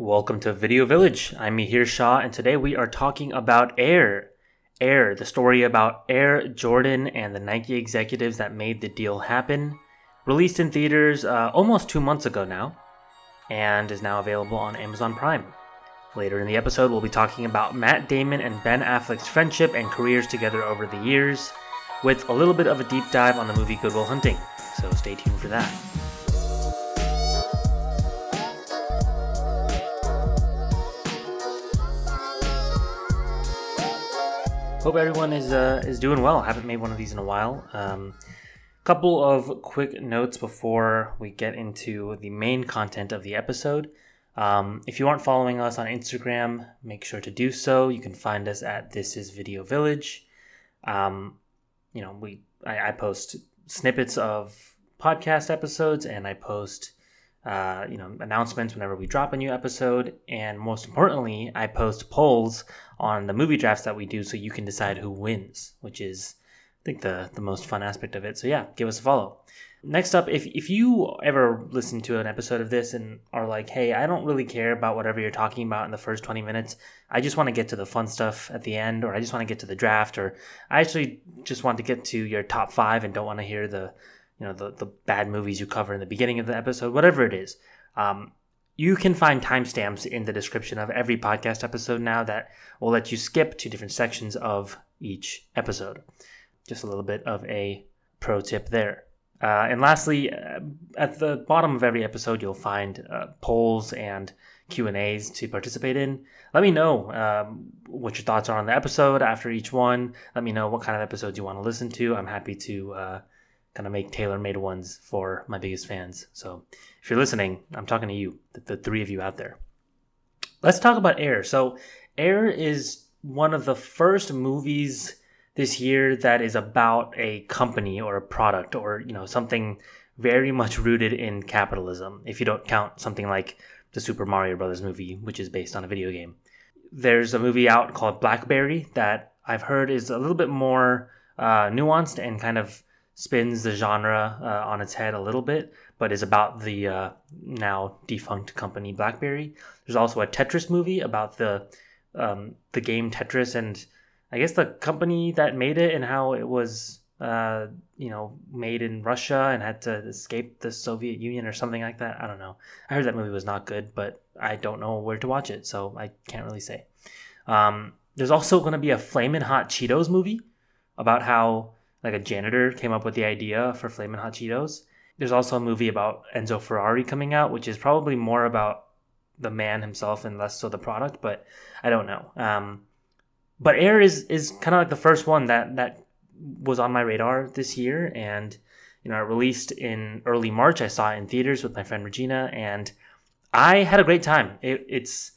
Welcome to Video Village. I'm Mihir Shah, and today we are talking about Air. Air, the story about Air Jordan and the Nike executives that made the deal happen. Released in theaters uh, almost two months ago now, and is now available on Amazon Prime. Later in the episode, we'll be talking about Matt Damon and Ben Affleck's friendship and careers together over the years, with a little bit of a deep dive on the movie Good Will Hunting. So stay tuned for that. Hope everyone is uh, is doing well. Haven't made one of these in a while. Um, couple of quick notes before we get into the main content of the episode. Um, if you aren't following us on Instagram, make sure to do so. You can find us at This Is Video Village. Um, you know, we I, I, post snippets of podcast episodes, and I post uh, you know announcements whenever we drop a new episode. And most importantly, I post polls on the movie drafts that we do, so you can decide who wins, which is I think the the most fun aspect of it. So yeah, give us a follow. Next up, if if you ever listen to an episode of this and are like, "Hey, I don't really care about whatever you're talking about in the first 20 minutes. I just want to get to the fun stuff at the end or I just want to get to the draft or I actually just want to get to your top 5 and don't want to hear the you know the, the bad movies you cover in the beginning of the episode whatever it is um, you can find timestamps in the description of every podcast episode now that will let you skip to different sections of each episode. Just a little bit of a pro tip there. Uh, and lastly uh, at the bottom of every episode you'll find uh, polls and q and a's to participate in. Let me know um, what your thoughts are on the episode after each one. Let me know what kind of episodes you want to listen to. I'm happy to of make tailor made ones for my biggest fans. So if you're listening, I'm talking to you, the, the, three of you out there. Let's talk about Air. So Air is one of the first movies this year that is about a company or a product or you know something very much rooted in capitalism. If you don't count something like the Super Mario Brothers movie, which is based on a video game. There's a movie out called Blackberry that I've heard is a little bit more uh, nuanced and kind of spins the genre uh, on its head a little bit, but is about the uh, now defunct company BlackBerry. There's also a Tetris movie about the um, the game Tetris and I guess the company that made it and how it was uh, you know made in Russia and had to escape the Soviet Union or something like that. I don't know. I heard that movie was not good, but I don't know where to watch it, so I can't really say. Um, there's also going to be a Flamin' Hot Cheetos movie about how like a janitor came up with the idea for Flamin' Hot Cheetos. There's also a movie about Enzo Ferrari coming out, which is probably more about the man himself and less so the product, but I don't know. Um, but Air is is kind of like the first one that that was on my radar this year, and you know, I released in early March. I saw it in theaters with my friend Regina, and I had a great time. It, it's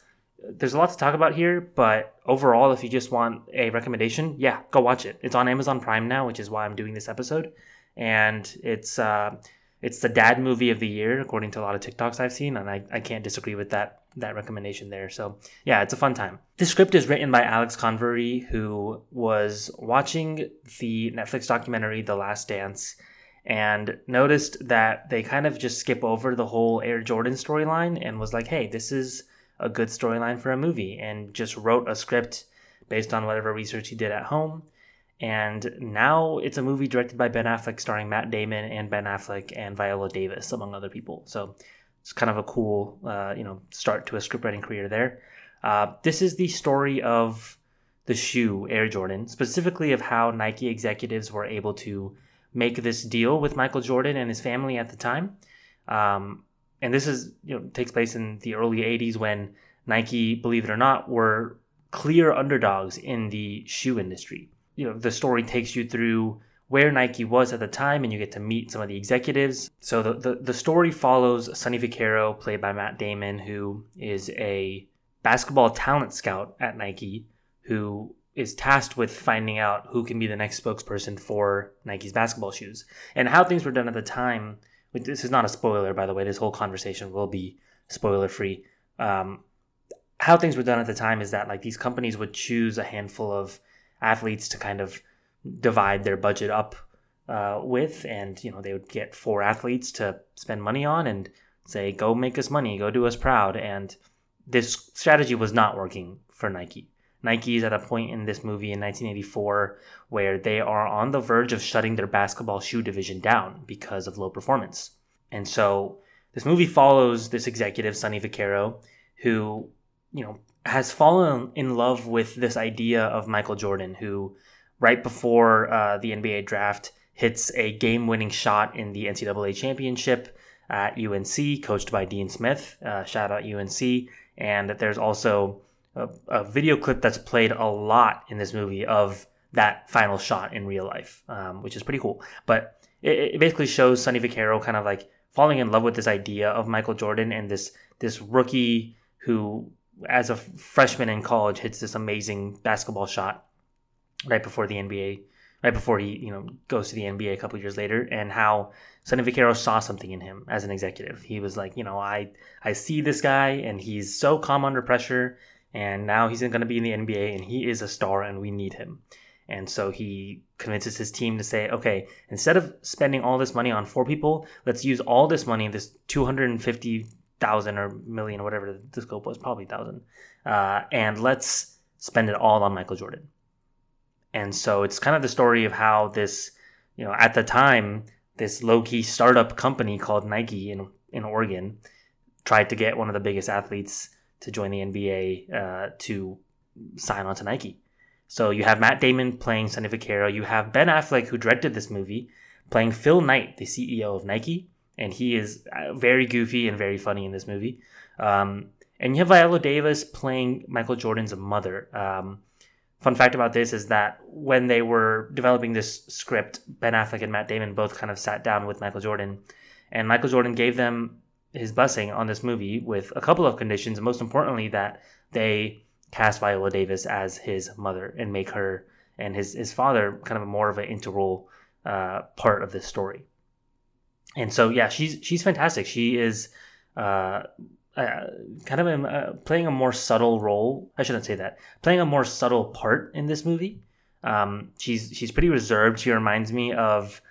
there's a lot to talk about here, but overall, if you just want a recommendation, yeah, go watch it. It's on Amazon Prime now, which is why I'm doing this episode, and it's uh, it's the dad movie of the year according to a lot of TikToks I've seen, and I, I can't disagree with that that recommendation there. So yeah, it's a fun time. The script is written by Alex Convery, who was watching the Netflix documentary The Last Dance and noticed that they kind of just skip over the whole Air Jordan storyline and was like, hey, this is a good storyline for a movie and just wrote a script based on whatever research he did at home. And now it's a movie directed by Ben Affleck, starring Matt Damon and Ben Affleck and Viola Davis, among other people. So it's kind of a cool, uh, you know, start to a scriptwriting career there. Uh, this is the story of the shoe Air Jordan, specifically of how Nike executives were able to make this deal with Michael Jordan and his family at the time. Um, and this is you know takes place in the early 80s when Nike, believe it or not, were clear underdogs in the shoe industry. You know, the story takes you through where Nike was at the time and you get to meet some of the executives. So the, the, the story follows Sonny Vaccaro, played by Matt Damon, who is a basketball talent scout at Nike, who is tasked with finding out who can be the next spokesperson for Nike's basketball shoes. And how things were done at the time this is not a spoiler, by the way. This whole conversation will be spoiler free. Um, how things were done at the time is that like these companies would choose a handful of athletes to kind of divide their budget up uh, with, and you know they would get four athletes to spend money on and say, "Go make us money, go do us proud." And this strategy was not working for Nike. Nike is at a point in this movie in 1984 where they are on the verge of shutting their basketball shoe division down because of low performance. And so this movie follows this executive, Sonny Vaccaro, who, you know, has fallen in love with this idea of Michael Jordan, who right before uh, the NBA draft hits a game winning shot in the NCAA championship at UNC, coached by Dean Smith. Uh, shout out UNC. And there's also a, video clip that's played a lot in this movie of that final shot in real life, um, which is pretty cool. But it, it basically shows Sonny Vaccaro kind of like falling in love with this idea of Michael Jordan and this this rookie who, as a freshman in college, hits this amazing basketball shot right before the NBA, right before he you know goes to the NBA a couple years later, and how Sonny Vaccaro saw something in him as an executive. He was like, you know, I I see this guy and he's so calm under pressure, and now he's going to be in the NBA and he is a star and we need him. And so he convinces his team to say, okay, instead of spending all this money on four people, let's use all this money, this 250,000 or million or whatever the scope was, probably thousand, uh, and let's spend it all on Michael Jordan. And so it's kind of the story of how this, you know, at the time, this low key startup company called Nike in, in Oregon tried to get one of the biggest athletes to join the NBA uh, to sign on to Nike. So you have Matt Damon playing Sonny Vaccaro. You have Ben Affleck, who directed this movie, playing Phil Knight, the CEO of Nike. And he is uh, very goofy and very funny in this movie. Um, and you have Viola Davis playing Michael Jordan's mother. Um, fun fact about this is that when they were developing this script, Ben Affleck and Matt Damon both kind of sat down with Michael Jordan, and Michael Jordan gave them his blessing on this movie with a couple of conditions, most importantly that they cast Viola Davis as his mother and make her and his his father kind of more of an integral uh, part of this story. And so yeah, she's she's fantastic. She is uh, uh, kind of a, uh, playing a more subtle role. I shouldn't say that. Playing a more subtle part in this movie. Um, she's she's pretty reserved. She reminds me of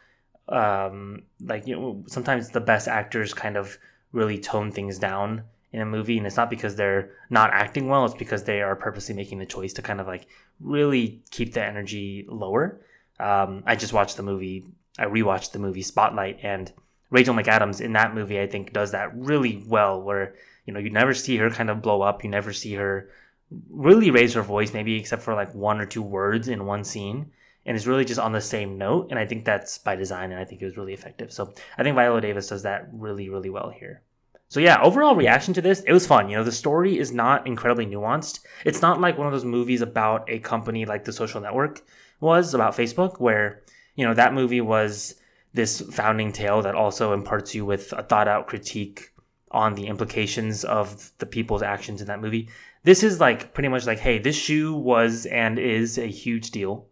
um, like you know sometimes the best actors kind of really tone things down in a movie, and it's not because they're not acting well. It's because they are purposely making the choice to kind of like really keep the energy lower. Um, I just watched the movie. I rewatched the movie Spotlight, and Rachel McAdams in that movie, I think, does that really well. Where you know you never see her kind of blow up you never see her really raise her voice maybe except for like one or two words in one scene and it's really just on the same note and i think that's by design and i think it was really effective so i think viola davis does that really really well here so yeah overall reaction to this it was fun you know the story is not incredibly nuanced it's not like one of those movies about a company like the social network was about facebook where you know that movie was this founding tale that also imparts you with a thought out critique on the implications of the people's actions in that movie. This is like pretty much like, hey, this shoe was and is a huge deal.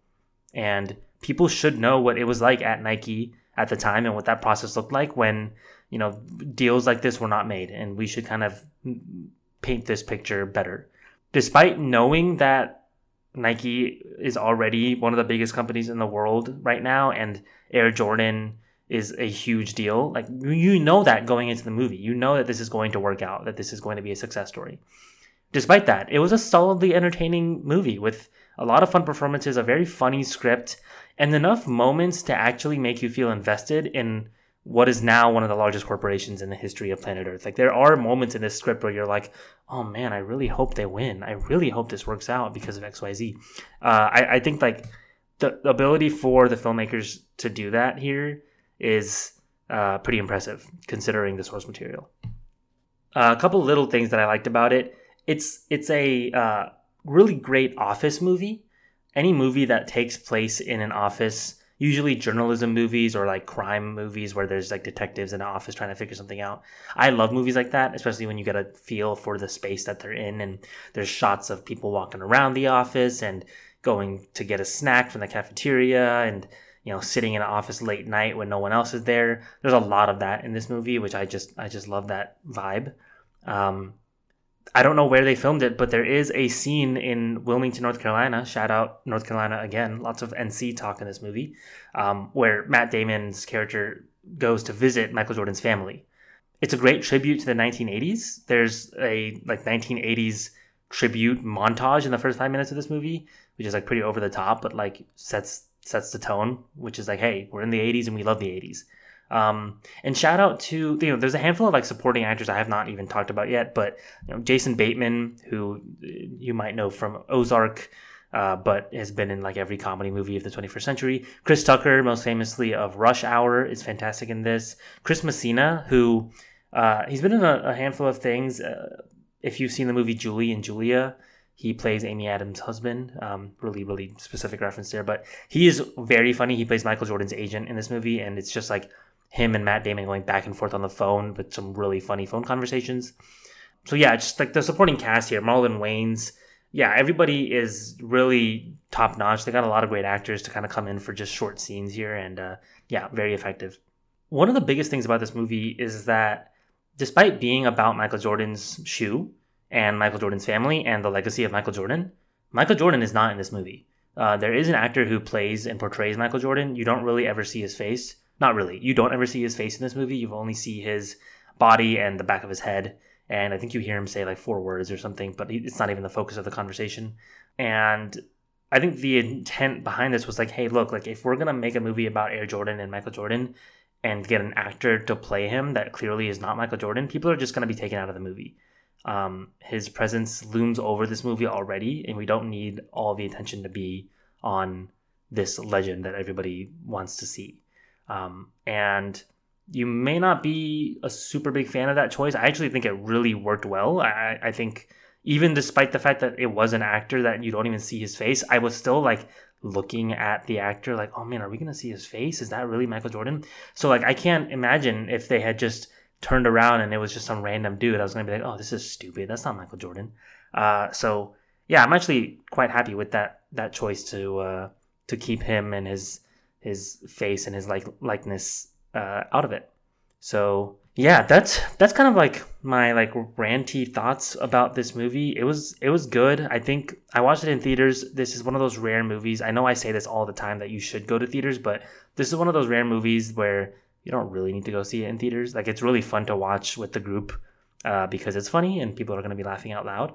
And people should know what it was like at Nike at the time and what that process looked like when, you know, deals like this were not made. And we should kind of paint this picture better. Despite knowing that Nike is already one of the biggest companies in the world right now and Air Jordan is a huge deal. Like you know that going into the movie, you know that this is going to work out, that this is going to be a success story. Despite that, it was a solidly entertaining movie with a lot of fun performances, a very funny script, and enough moments to actually make you feel invested in what is now one of the largest corporations in the history of planet Earth. Like there are moments in this script where you're like, "Oh man, I really hope they win. I really hope this works out because of X, Y, Z." Uh, I, I think like the ability for the filmmakers to do that here is uh, pretty impressive considering the source material. Uh, a couple little things that I liked about it. It's it's a uh, really great office movie. Any movie that takes place in an office, usually journalism movies or like crime movies where there's like detectives in an office trying to figure something out. I love movies like that, especially when you get a feel for the space that they're in and there's shots of people walking around the office and going to get a snack from the cafeteria and you know sitting in an office late night when no one else is there there's a lot of that in this movie which i just i just love that vibe um, i don't know where they filmed it but there is a scene in wilmington north carolina shout out north carolina again lots of nc talk in this movie um, where matt damon's character goes to visit michael jordan's family it's a great tribute to the 1980s. There's a like 1980s tribute montage in the first five minutes of this movie, which is like pretty over the top, but like sets sets the tone, which is like, hey, we're in the 80s and we love the 80s. Um, and shout out to you know, there's a handful of like supporting actors I have not even talked about yet, but you know, Jason Bateman, who you might know from Ozark, uh, but has been in like every comedy movie of the 21st century. Chris Tucker, most famously of Rush Hour, is fantastic in this. Chris Messina, who uh, he's been in a, a handful of things. Uh, if you've seen the movie Julie and Julia, he plays Amy Adams' husband. Um, really, really specific reference there, but he is very funny. He plays Michael Jordan's agent in this movie, and it's just like him and Matt Damon going back and forth on the phone with some really funny phone conversations. So yeah, just like the supporting cast here, Marlon Wayans. Yeah, everybody is really top notch. They got a lot of great actors to kind of come in for just short scenes here, and uh, yeah, very effective. One of the biggest things about this movie is that despite being about Michael Jordan's shoe and Michael Jordan's family and the legacy of Michael Jordan, Michael Jordan is not in this movie. Uh, there is an actor who plays and portrays Michael Jordan. You don't really ever see his face. Not really. You don't ever see his face in this movie. You only see his body and the back of his head. And I think you hear him say like four words or something, but it's not even the focus of the conversation. And I think the intent behind this was like, hey, look, like if we're gonna make a movie about Air Jordan and Michael Jordan, and get an actor to play him that clearly is not Michael Jordan, people are just going to be taken out of the movie. Um, his presence looms over this movie already, and we don't need all the attention to be on this legend that everybody wants to see. Um, and you may not be a super big fan of that choice. I actually think it really worked well. I, I think even despite the fact that it was an actor that you don't even see his face, I was still like looking at the actor like, oh man, are we gonna see his face? Is that really Michael Jordan? So like I can't imagine if they had just turned around and it was just some random dude, I was gonna be like, oh, this is stupid. That's not Michael Jordan. Uh, so yeah, I'm actually quite happy with that that choice to uh, to keep him and his his face and his like likeness uh, out of it. So yeah, that's that's kind of like my like ranty thoughts about this movie. It was it was good. I think I watched it in theaters. This is one of those rare movies. I know I say this all the time that you should go to theaters, but this is one of those rare movies where you don't really need to go see it in theaters. Like it's really fun to watch with the group uh, because it's funny and people are going to be laughing out loud.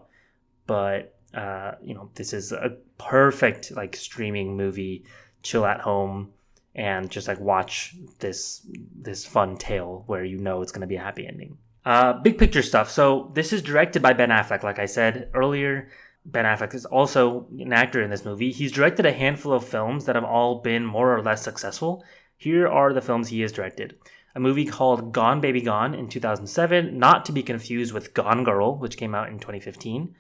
But uh, you know, this is a perfect like streaming movie, chill at home and just like watch this this fun tale where you know it's going to be a happy ending. Uh, big picture stuff. So this is directed by Ben Affleck. Like I said earlier, Ben Affleck is also an actor in this movie. He's directed a handful of films that have all been more or less successful. Here are the films he has directed. A movie called Gone Baby Gone in 2007, not to be confused with Gone Girl, which came out in 2015.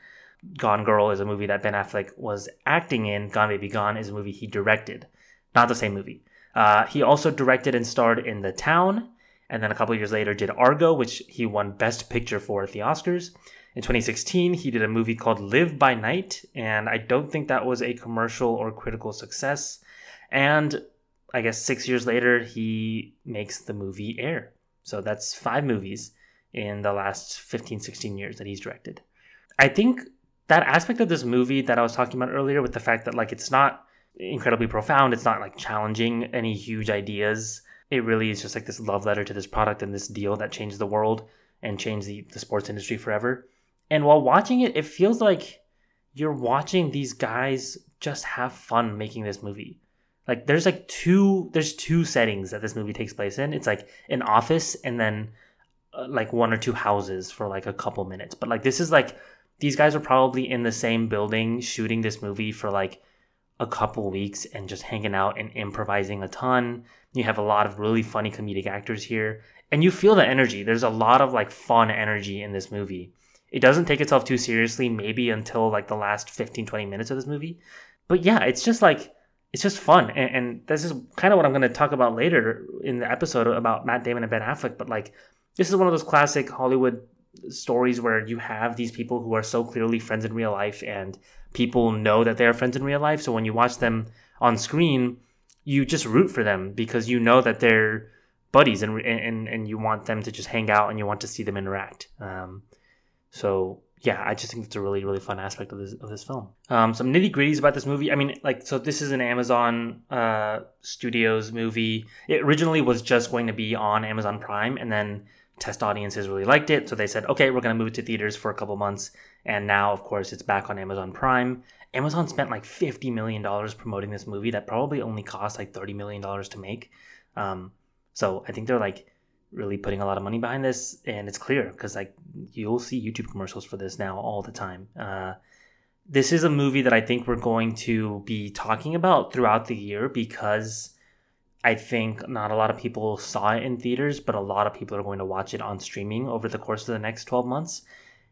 Gone Girl is a movie that Ben Affleck was acting in. Gone Baby Gone is a movie he directed. Not the same movie. Uh, he also directed and starred in The Town, and then a couple years later did Argo, which he won Best Picture for at the Oscars. In 2016, he did a movie called Live by Night, and I don't think that was a commercial or critical success. And I guess six years later, he makes the movie Air. So that's five movies in the last 15, 16 years that he's directed. I think that aspect of this movie that I was talking about earlier, with the fact that like it's not incredibly profound. It's not like challenging any huge ideas. It really is just like this love letter to this product and this deal that changed the world and changed the, the sports industry forever. And while watching it, it feels like you're watching these guys just have fun making this movie. Like there's like two there's two settings that this movie takes place in. It's like an office and then uh, like one or two houses for like a couple minutes. But like this is like these guys are probably in the same building shooting this movie for like a couple weeks and just hanging out and improvising a ton. You have a lot of really funny comedic actors here, and you feel the energy. There's a lot of like fun energy in this movie. It doesn't take itself too seriously, maybe until like the last 15, 20 minutes of this movie. But yeah, it's just like, it's just fun. And, and this is kind of what I'm going to talk about later in the episode about Matt Damon and Ben Affleck. But like, this is one of those classic Hollywood stories where you have these people who are so clearly friends in real life and people know that they're friends in real life. So when you watch them on screen, you just root for them because you know that they're buddies and and and you want them to just hang out and you want to see them interact. Um, so yeah, I just think it's a really really fun aspect of this of this film. Um, some nitty gritties about this movie. I mean, like so this is an Amazon uh, Studios movie. It originally was just going to be on Amazon Prime, and then test audiences really liked it. So they said, okay, we're going to move it to theaters for a couple months. And now, of course, it's back on Amazon Prime. Amazon spent like $50 million promoting this movie that probably only cost like $30 million to make. Um, so I think they're like really putting a lot of money behind this. And it's clear because like you'll see YouTube commercials for this now all the time. Uh, this is a movie that I think we're going to be talking about throughout the year because I think not a lot of people saw it in theaters, but a lot of people are going to watch it on streaming over the course of the next 12 months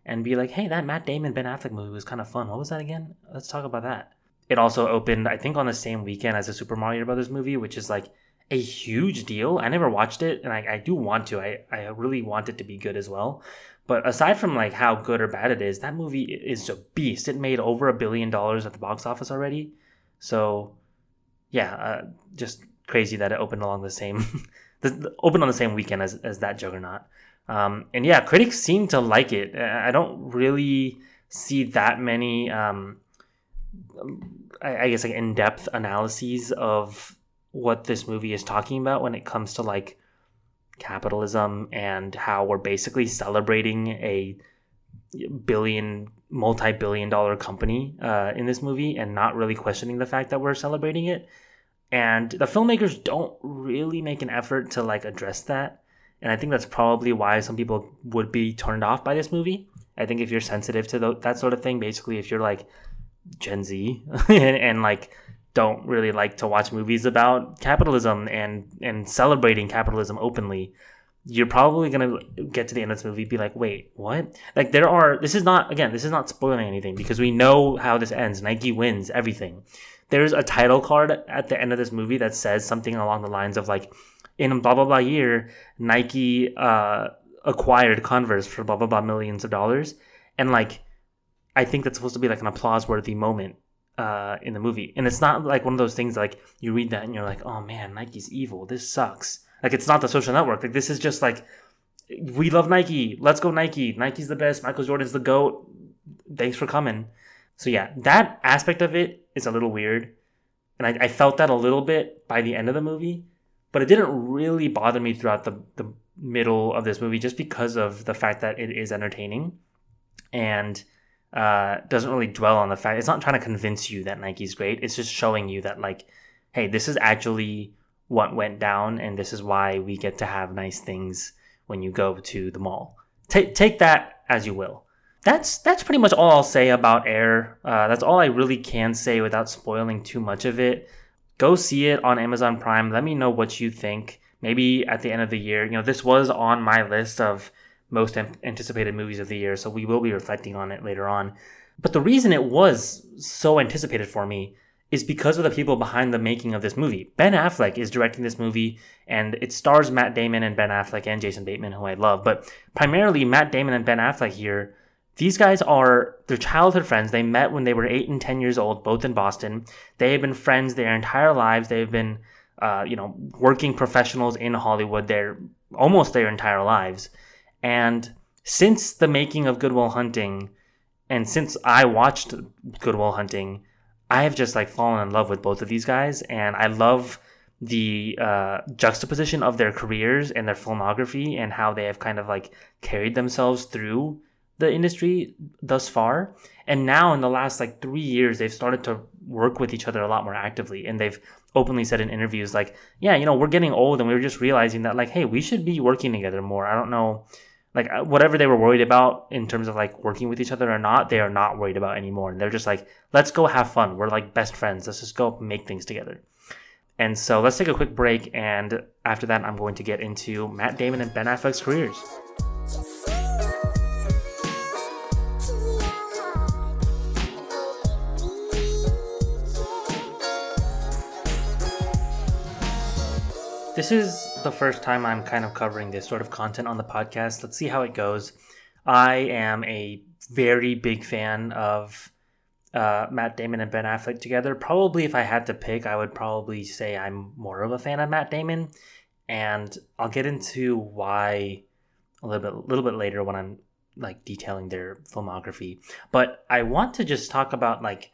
and be like, hey, that Matt Damon Ben Affleck movie was kind of fun. What was that again? Let's talk about that. It also opened, I think, on the same weekend as the Super Mario Brothers movie, which is like a huge deal. I never watched it, and I, I do want to. I, I really want it to be good as well. But aside from like how good or bad it is, that movie is a beast. It made over a billion dollars at the box office already. So, yeah, uh, just crazy that it opened along the same, opened on the same weekend as, as that Juggernaut. Um, and yeah, critics seem to like it. I don't really see that many, um, I, I guess, like in depth analyses of what this movie is talking about when it comes to like capitalism and how we're basically celebrating a billion multi-billion dollar company uh, in this movie and not really questioning the fact that we're celebrating it and the filmmakers don't really make an effort to like address that. And i think that's probably why some people would be turned off by this movie. I think if you're sensitive to the, that sort of thing basically if you're like gen z and, and like don't really like to watch movies about capitalism and and celebrating capitalism openly you're probably gonna get to the end of this movie be like wait what? Like there are this is not again this is not spoiling anything because we know how this ends. Nike wins everything there's a title card at the end of this movie that says something along the lines of like in blah blah blah year nike uh acquired converse for blah blah blah millions of dollars and like i think that's supposed to be like an applause worthy moment uh, in the movie. And it's not like one of those things like you read that and you're like, oh man, Nike's evil. This sucks. Like it's not the social network. Like this is just like we love Nike. Let's go Nike. Nike's the best. Michael Jordan's the goat. Thanks for coming. So yeah, that aspect of it is a little weird, and I, I felt that a little bit by the end of the movie, but it didn't really bother me throughout the the middle of this movie just because of the fact that it is entertaining, and uh, doesn't really dwell on the fact it's not trying to convince you that Nike's great. It's just showing you that like, hey, this is actually what went down, and this is why we get to have nice things when you go to the mall. Take take that as you will. That's that's pretty much all I'll say about Air. Uh, that's all I really can say without spoiling too much of it. Go see it on Amazon Prime. Let me know what you think. Maybe at the end of the year, you know, this was on my list of most anticipated movies of the year, so we will be reflecting on it later on. But the reason it was so anticipated for me is because of the people behind the making of this movie. Ben Affleck is directing this movie, and it stars Matt Damon and Ben Affleck and Jason Bateman, who I love. But primarily, Matt Damon and Ben Affleck here. These guys are their childhood friends. They met when they were eight and ten years old, both in Boston. They have been friends their entire lives. They've been, uh, you know, working professionals in Hollywood their almost their entire lives. And since the making of Good Will Hunting, and since I watched Good Will Hunting, I have just like fallen in love with both of these guys, and I love the uh, juxtaposition of their careers and their filmography and how they have kind of like carried themselves through the industry thus far. And now in the last like three years, they've started to work with each other a lot more actively, and they've openly said in interviews like, "Yeah, you know, we're getting old, and we were just realizing that like, hey, we should be working together more." I don't know like uh, whatever they were worried about in terms of like working with each other or not, they are not worried about anymore. And they're just like, let's go have fun. We're like best friends. Let's just go make things together. And so let's take a quick break. And after that, I'm going to get into Matt Damon and Ben Affleck's careers. This is the first time I'm kind of covering this sort of content on the podcast. Let's see how it goes. I am a very big fan of uh, Matt Damon and Ben Affleck together. Probably, if I had to pick, I would probably say I'm more of a fan of Matt Damon, and I'll get into why a little bit, a little bit later when I'm like detailing their filmography. But I want to just talk about like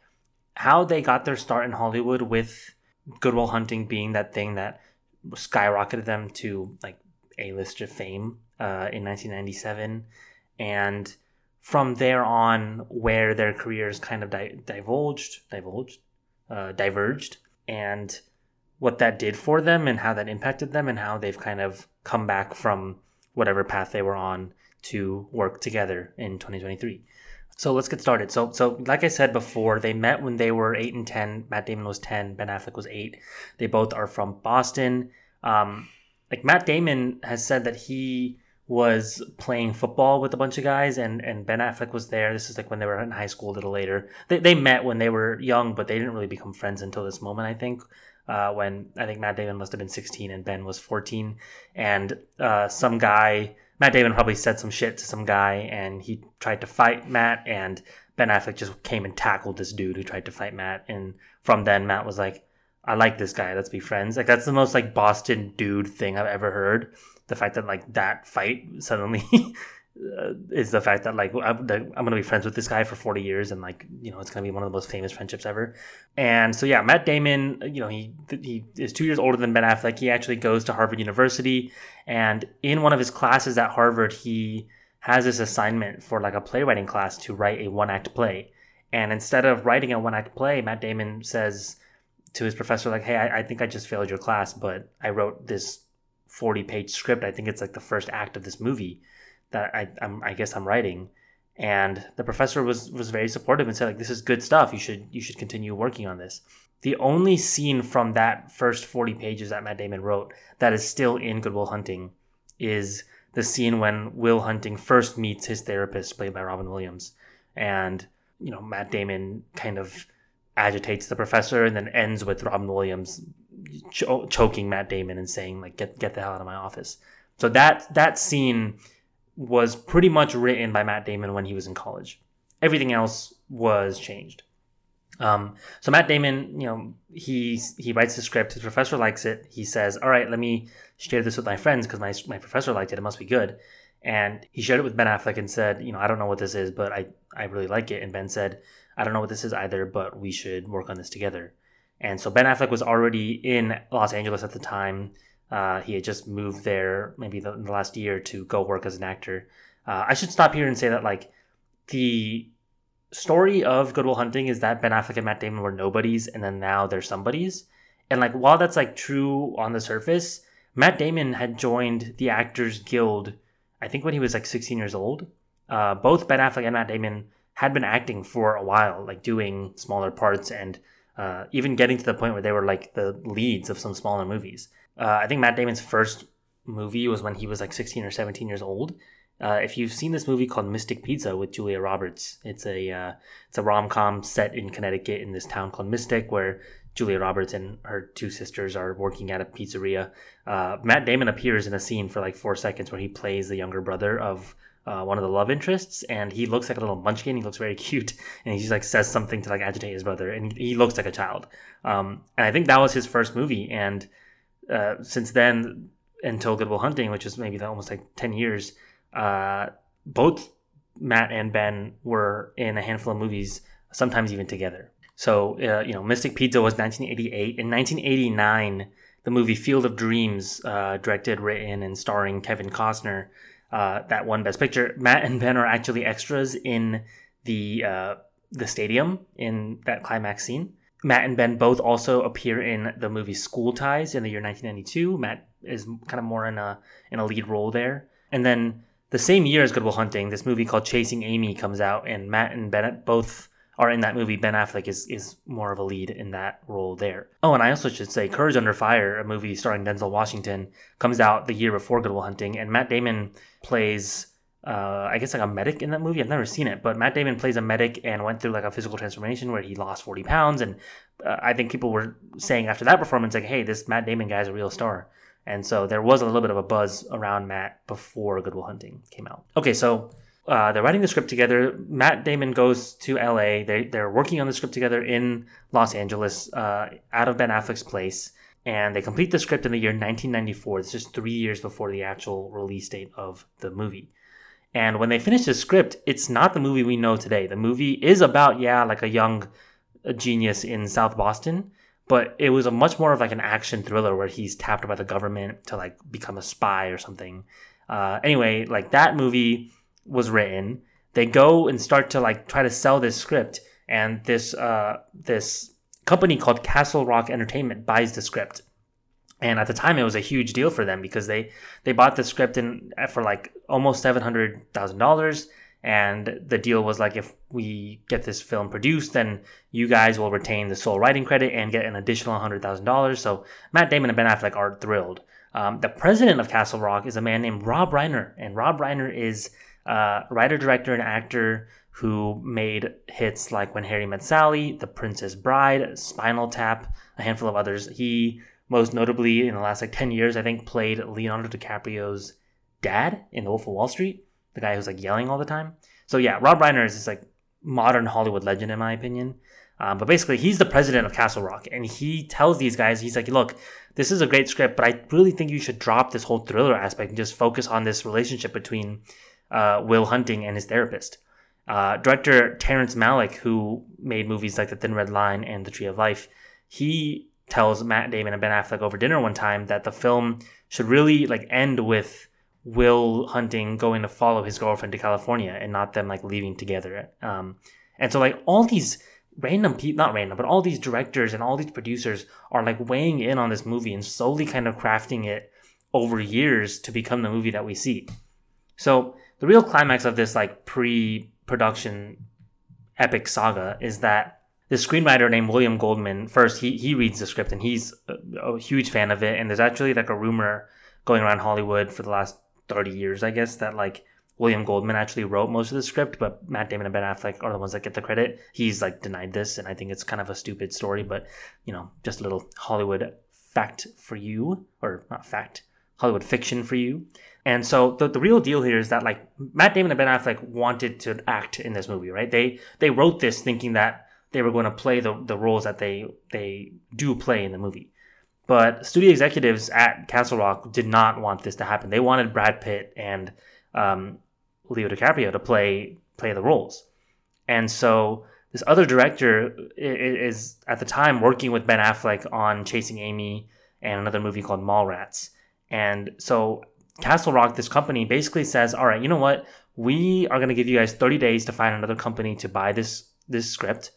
how they got their start in Hollywood with Good Will Hunting being that thing that skyrocketed them to like a list of fame uh, in 1997, and from there on, where their careers kind of di- divulged, divulged, uh, diverged, and what that did for them and how that impacted them and how they've kind of come back from whatever path they were on to work together in 2023. So let's get started. So, so like I said before, they met when they were eight and ten. Matt Damon was ten. Ben Affleck was eight. They both are from Boston. Um, like Matt Damon has said that he was playing football with a bunch of guys, and and Ben Affleck was there. This is like when they were in high school a little later. They they met when they were young, but they didn't really become friends until this moment. I think. Uh, when I think Matt Damon must have been 16 and Ben was 14, and uh, some guy Matt Damon probably said some shit to some guy and he tried to fight Matt and Ben Affleck just came and tackled this dude who tried to fight Matt and from then Matt was like I like this guy let's be friends. Like that's the most like Boston dude thing I've ever heard. The fact that like that fight suddenly uh, is the fact that like I'm, I'm gonna be friends with this guy for 40 years and like you know it's gonna be one of the most famous friendships ever. And so yeah Matt Damon you know he he is two years older than Ben Affleck. He actually goes to Harvard University. And in one of his classes at Harvard he has this assignment for like a playwriting class to write a one act play. And instead of writing a one act play Matt Damon says to his professor like hey I, I think I just failed your class but I wrote this 40 page script. I think it's like the first act of this movie that I I'm, I guess I'm writing, and the professor was was very supportive and said like this is good stuff. You should you should continue working on this. The only scene from that first 40 pages that Matt Damon wrote that is still in Good Will Hunting is the scene when Will Hunting first meets his therapist, played by Robin Williams, and you know Matt Damon kind of agitates the professor and then ends with Robin Williams cho- choking Matt Damon and saying like get get the hell out of my office. So that that scene was pretty much written by Matt Damon when he was in college. Everything else was changed. Um, so Matt Damon, you know, he he writes the script. His professor likes it. He says, "All right, let me share this with my friends because my my professor liked it. It must be good." And he shared it with Ben Affleck and said, "You know, I don't know what this is, but I I really like it." And Ben said, "I don't know what this is either, but we should work on this together." And so Ben Affleck was already in Los Angeles at the time. Uh, he had just moved there maybe the, the, last year to go work as an actor. Uh, I should stop here and say that like the story of Good Will Hunting is that Ben Affleck and Matt Damon were nobodies, and then now they're somebodies. And like while that's like true on the surface, Matt Damon had joined the Actors Guild, I think when he was like 16 years old. Uh, both Ben Affleck and Matt Damon had been acting for a while, like doing smaller parts and uh, even getting to the point where they were like the leads of some smaller movies. Uh, I think Matt Damon's first movie was when he was like 16 or 17 years old. Uh, if you've seen this movie called Mystic Pizza with Julia Roberts, it's a uh, it's a rom com set in Connecticut in this town called Mystic, where Julia Roberts and her two sisters are working at a pizzeria. Uh, Matt Damon appears in a scene for like four seconds where he plays the younger brother of uh, one of the love interests, and he looks like a little munchkin. He looks very cute, and he just like says something to like agitate his brother, and he, looks like a child. Um, and I think that was his first movie, and uh, since then until Good Will Hunting, which is maybe almost like 10 years, uh, both Matt and Ben were in a handful of movies, sometimes even together. So, uh, you know, Mystic Pizza was 1988. In 1989, the movie Field of Dreams, uh, directed, written, and starring Kevin Costner, uh, that won Best Picture. Matt and Ben are actually extras in the the stadium in that climax scene. Matt and Ben both also appear in the movie School Ties in the year 1992. Matt is kind of more in a in a lead role there. And then the same year as Good Will Hunting, this movie called Chasing Amy comes out, and Matt and Bennett both are in that movie. Ben Affleck is is more of a lead in that role there. Oh, and I also should say Courage Under Fire, a movie starring Denzel Washington, comes out the year before Good Will Hunting, and Matt Damon plays uh, I guess like a medic in that movie. I've never seen it, but Matt Damon plays a medic and went through like a physical transformation where he lost 40 pounds. And uh, I think people were saying after that performance, like, hey, this Matt Damon guy is a real star. And so there was a little bit of a buzz around Matt before Good Will Hunting came out. Okay, so uh, they're writing the script together. Matt Damon goes to LA. They, they're working on the script together in Los Angeles, uh, out of Ben Affleck's place. And they complete the script in the year 1994. It's just three years before the actual release date of the movie. And when they finish the script, it's not the movie we know today. The movie is about, yeah, like a young genius in South Boston, but it was a much more of like an action thriller where he's tapped by the government to like become a spy or something. Uh, anyway, like that movie was written. They go and start to like try to sell this script, and this uh, this company called Castle Rock Entertainment buys the script. And at the time, it was a huge deal for them because they they bought the script in for like almost seven hundred thousand dollars and the deal was like, if we get this film produced, then you guys will retain the sole writing credit and get an additional $100,000. So Matt Damon and Ben Affleck are thrilled. Um, the president of Castle Rock is a man named Rob Reiner, and Rob Reiner is a writer, director, and actor who made hits like When Harry Met Sally, The Princess Bride, Spinal Tap, a handful of others. He most notably in the last like 10 years, I think, played Leonardo DiCaprio's dad in The Wolf of Wall Street the guy who's like yelling all the time. So yeah, Rob Reiner is this like modern Hollywood legend in my opinion. Um, but basically, he's the president of Castle Rock, and he tells these guys, he's like, "Look, this is a great script, but I really think you should drop this whole thriller aspect and just focus on this relationship between uh, Will Hunting and his therapist." Uh, director Terrence Malick, who made movies like The Thin Red Line and The Tree of Life, he tells Matt Damon and Ben Affleck over dinner one time that the film should really like end with Will Hunting going to follow his girlfriend to California and not them like leaving together. Um, and so like all these random people, not random, but all these directors and all these producers are like weighing in on this movie and slowly kind of crafting it over years to become the movie that we see. So the real climax of this like pre-production epic saga is that the screenwriter named William Goldman first he he reads the script and he's a, a huge fan of it and there's actually like a rumor going around Hollywood for the last 30 years, I guess, that like William Goldman actually wrote most of the script, but Matt Damon and Ben Affleck are the ones that get the credit. He's like denied this, and I think it's kind of a stupid story, but you know, just a little Hollywood fact for you, or not fact, Hollywood fiction for you. And so the, the real deal here is that like Matt Damon and Ben Affleck wanted to act in this movie, right? They they wrote this thinking that they were going to play the, the roles that they they do play in the movie. But studio executives at Castle Rock did not want this to happen. They wanted Brad Pitt and um, Leo DiCaprio to play play the roles, and so this other director is at the time working with Ben Affleck on Chasing Amy and another movie called Mallrats. And so Castle Rock, this company, basically says, "All right, you know what? We are going to give you guys 30 days to find another company to buy this this script."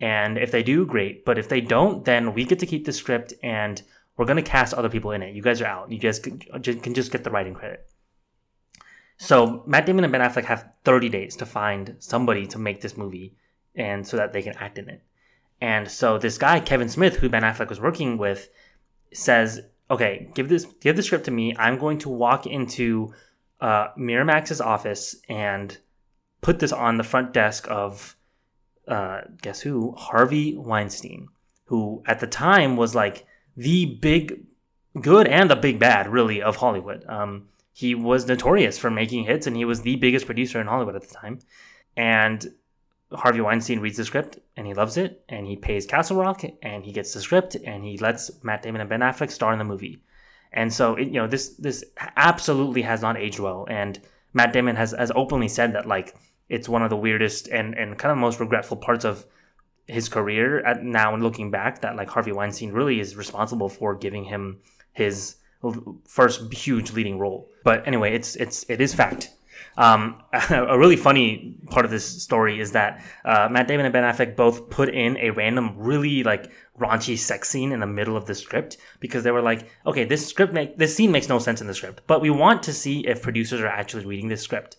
And if they do, great. But if they don't, then we get to keep the script and we're going to cast other people in it. You guys are out. You guys can, can just get the writing credit. So Matt Damon and Ben Affleck have 30 days to find somebody to make this movie and so that they can act in it. And so this guy, Kevin Smith, who Ben Affleck was working with, says, okay, give this give the script to me. I'm going to walk into uh, Miramax's office and put this on the front desk of uh, guess who? Harvey Weinstein, who at the time was like the big good and the big bad, really, of Hollywood. Um, he was notorious for making hits, and he was the biggest producer in Hollywood at the time. And Harvey Weinstein reads the script and he loves it, and he pays Castle Rock and he gets the script and he lets Matt Damon and Ben Affleck star in the movie. And so, it, you know, this this absolutely has not aged well. And Matt Damon has has openly said that like it's one of the weirdest and, and kind of most regretful parts of his career at now and looking back that like Harvey Weinstein really is responsible for giving him his first huge leading role. But anyway, it's it's it is fact. Um, a really funny part of this story is that uh, Matt Damon and Ben Affleck both put in a random, really like raunchy sex scene in the middle of the script because they were like, okay, this script make this scene makes no sense in the script, but we want to see if producers are actually reading this script.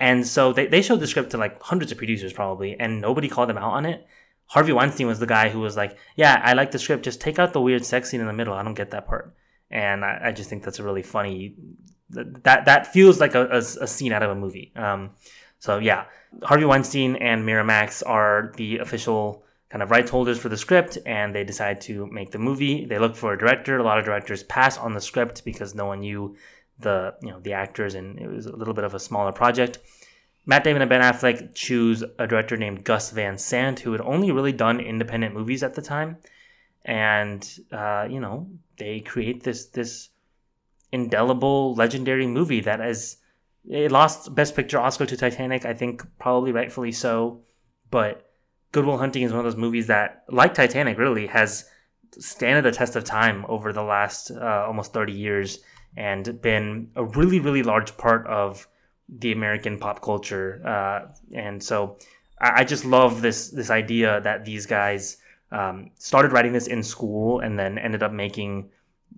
And so they, they showed the script to like hundreds of producers probably, and nobody called them out on it. Harvey Weinstein was the guy who was like, "Yeah, I like the script. Just take out the weird sex scene in the middle. I don't get that part." And I, I just think that's a really funny. That that feels like a, a, a scene out of a movie. Um, so yeah, Harvey Weinstein and Miramax are the official kind of rights holders for the script, and they decide to make the movie. They look for a director. A lot of directors pass on the script because no one knew the you know the actors, and it was a little bit of a smaller project. Matt Damon and Ben Affleck choose a director named Gus Van Sant, who had only really done independent movies at the time, and uh, you know they create this this indelible, legendary movie that has it lost Best Picture Oscar to Titanic, I think probably rightfully so, but Good Will Hunting is one of those movies that, like Titanic, really has standed the test of time over the last uh, almost 30 years and been a really, really large part of the American pop culture. Uh, and so I, I, just love this this idea that these guys um, started writing this in school and then ended up making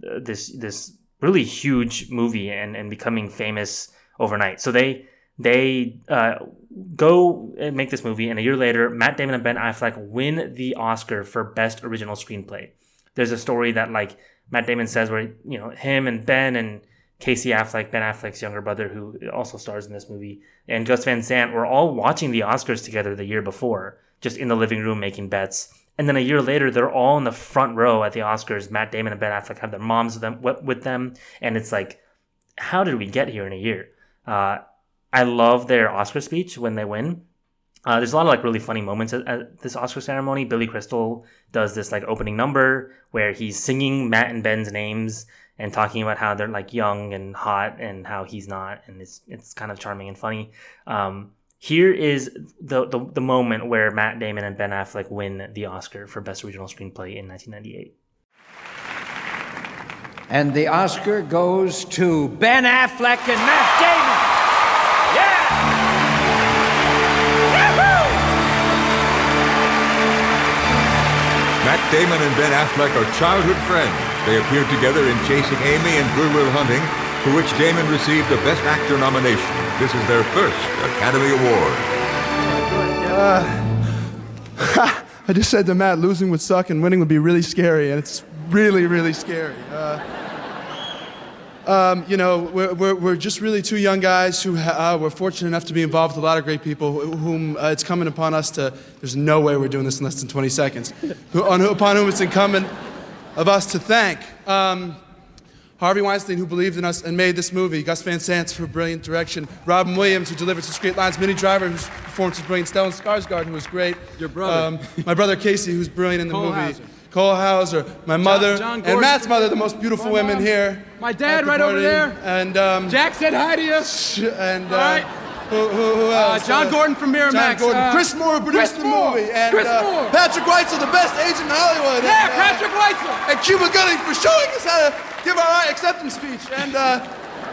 uh, this this really huge movie and, and becoming famous overnight. So they they uh, go and make this movie, and a year later, Matt Damon and Ben Affleck win the Oscar for Best Original Screenplay. There's a story that like Matt Damon says where you know him and Ben and Casey Affleck, Ben Affleck's younger brother, who also stars in this movie, and Gus Van Sant were all watching the Oscars together the year before, just in the living room making bets. And then a year later, they're all in the front row at the Oscars. Matt Damon and Ben Affleck have their moms with them, with them and it's like, how did we get here in a year? Uh, I love their Oscar speech when they win. Uh, there's a lot of like really funny moments at, at, this Oscar ceremony. Billy Crystal does this like opening number where he's singing Matt and Ben's names and talking about how they're like young and hot and how he's not, and it's it's kind of charming and funny. Um, here is the, the the moment where Matt Damon and Ben Affleck win the Oscar for Best Original Screenplay in 1998. And the Oscar goes to Ben Affleck and Matt Damon. Damon and Ben Affleck are childhood friends. They appeared together in Chasing Amy and Good Will Hunting, for which Damon received a Best Actor nomination. This is their first Academy Award. Uh, I just said to Matt, losing would suck and winning would be really scary, and it's really, really scary. Uh, um, you know, we're, we're, we're, just really two young guys who uh, were fortunate enough to be involved with a lot of great people whom uh, it's coming upon us to, there's no way we're doing this in less than 20 seconds, who, on, upon whom it's incumbent of us to thank. Um, Harvey Weinstein, who believed in us and made this movie, Gus Van Sant for brilliant direction, Robin Williams, who delivered such great lines, Minnie Driver, whose performance was brilliant, Stellan Skarsgård, who was great. Your brother. Um, my brother Casey, who's brilliant in the Cole movie. Cole Hauser, my mother, John, John and Matt's mother, the most beautiful women here. My dad, right over there. And um, Jack said hi to you. And uh, right. who, who, who, uh, else? Uh, John Gordon from Miramax. John Gordon. Uh, Chris Moore produced Chris the Moore. movie. And Chris uh, Moore. Patrick Whitesell, the best agent in Hollywood. Yeah, and, Patrick Whitesell. And Cuba Gooding for showing us how to give our acceptance speech. And uh,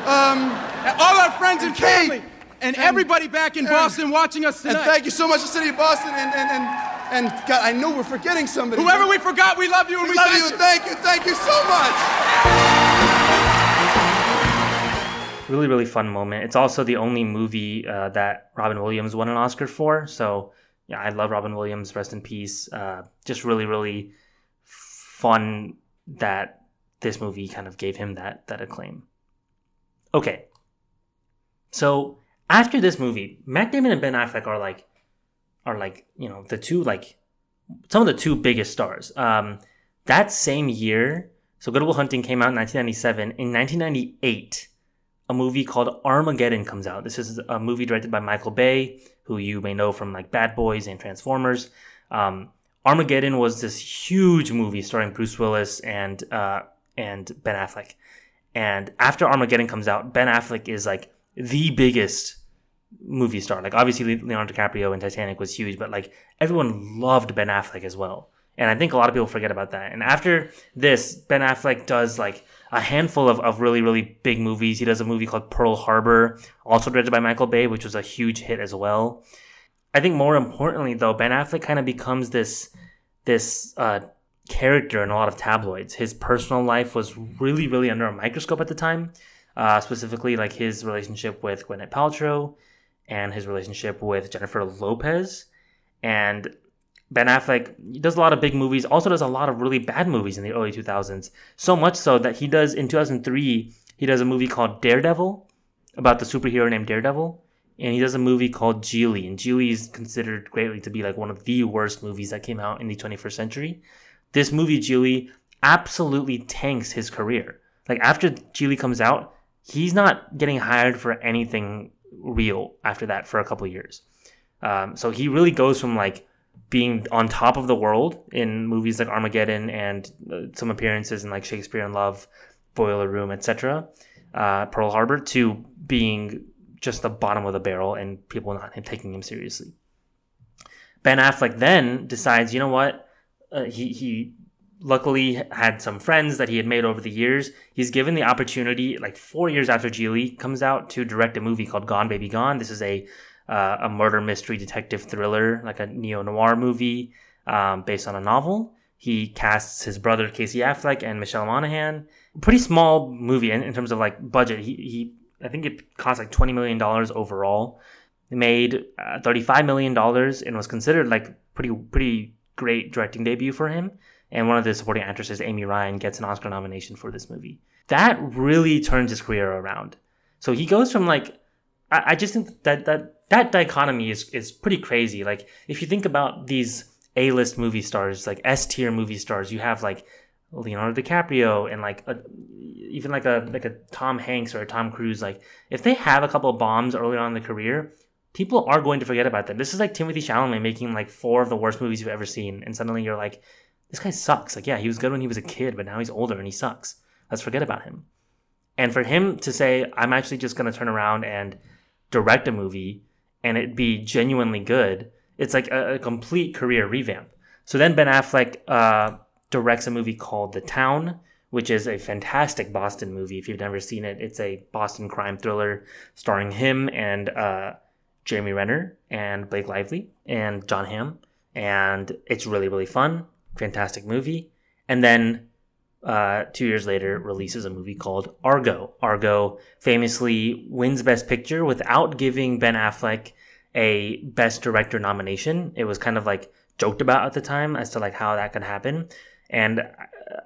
um, all our friends and, and family. And, and, everybody back in Boston watching us tonight. And thank you so much, the city of Boston. And, and, and, and God, I know we're forgetting somebody. Whoever we forgot, we love you and we, we love thank you. you. Thank you. Thank you so much. Really, really fun moment. It's also the only movie uh, that Robin Williams won an Oscar for. So, yeah, I love Robin Williams. Rest in peace. Uh, just really, really fun that this movie kind of gave him that that acclaim. Okay. So after this movie, Matt Damon and Ben Affleck are like are like, you know, the two like some of the two biggest stars. Um that same year, so Good Will Hunting came out in 1997. In 1998, a movie called Armageddon comes out. This is a movie directed by Michael Bay, who you may know from like Bad Boys and Transformers. Um, Armageddon was this huge movie starring Bruce Willis and uh, and Ben Affleck. And after Armageddon comes out, Ben Affleck is like the biggest movie star. Like obviously Leonardo DiCaprio in Titanic was huge, but like everyone loved Ben Affleck as well. And I think a lot of people forget about that. And after this, Ben Affleck does like a handful of, of really, really big movies. He does a movie called Pearl Harbor, also directed by Michael Bay, which was a huge hit as well. I think more importantly though, Ben Affleck kind of becomes this this uh, character in a lot of tabloids. His personal life was really, really under a microscope at the time, uh, specifically like his relationship with Gwyneth Paltrow and his relationship with Jennifer Lopez. And Ben Affleck does a lot of big movies, also does a lot of really bad movies in the early 2000s. So much so that he does, in 2003, he does a movie called Daredevil about the superhero named Daredevil. And he does a movie called Gigli. And Gigli is considered greatly to be like one of the worst movies that came out in the 21st century. This movie, Gigli, absolutely tanks his career. Like after Gigli comes out, he's not getting hired for anything real after that for a couple years. Um, so he really goes from like being on top of the world in movies like Armageddon and uh, some appearances in like Shakespeare in Love, Boiler Room, etc., uh, Pearl Harbor, to being just the bottom of the barrel and people not taking him seriously. Ben Affleck then decides, you know what? Uh, he he luckily had some friends that he had made over the years. He's given the opportunity, like four years after Gigli comes out, to direct a movie called Gone Baby Gone. This is a uh, a murder mystery detective thriller, like a neo noir movie um, based on a novel. He casts his brother Casey Affleck and Michelle Monaghan. Pretty small movie in, in terms of like budget. He, he I think it cost like twenty million dollars overall. It made uh, thirty five million dollars and was considered like pretty pretty great directing debut for him. And one of the supporting actresses, Amy Ryan, gets an Oscar nomination for this movie. That really turns his career around. So he goes from like I, I just think that that that dichotomy is is pretty crazy. Like if you think about these A list movie stars, like S tier movie stars, you have like Leonardo DiCaprio and like a, even like a like a Tom Hanks or a Tom Cruise. Like if they have a couple of bombs early on in the career, people are going to forget about them. This is like Timothée Chalamet making like four of the worst movies you've ever seen, and suddenly you're like, this guy sucks. Like yeah, he was good when he was a kid, but now he's older and he sucks. Let's forget about him. And for him to say, I'm actually just going to turn around and direct a movie and it be genuinely good, it's like a, a complete career revamp. So then Ben Affleck uh, directs a movie called The Town, which is a fantastic Boston movie. If you've never seen it, it's a Boston crime thriller starring him and uh, Jeremy Renner and Blake Lively and Jon Hamm. And it's really, really fun. Fantastic movie. And then uh, two years later, releases a movie called Argo. Argo famously wins Best Picture without giving Ben Affleck a Best Director nomination. It was kind of like joked about at the time as to like how that could happen. And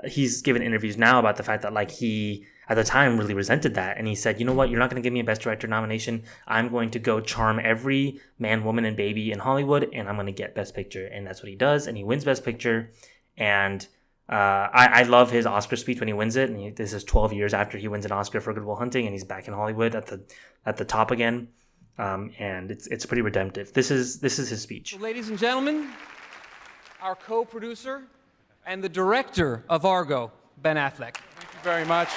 he's given interviews now about the fact that like he at the time really resented that. And he said you know what? You're not going to give me a best director nomination. I'm going to go charm every man woman and baby in hollywood and i'm going to get best picture. And that's what he does and he wins best picture. And uh, I, I, love his Oscar speech when he wins it, and he, this is 12 years after he wins an Oscar for Good Will Hunting, and he's back in Hollywood at the at the top again, um, and it's it's pretty redemptive. This is this is his speech. Ladies and gentlemen, our co-producer and the director of Argo, Ben Affleck. Thank you very much.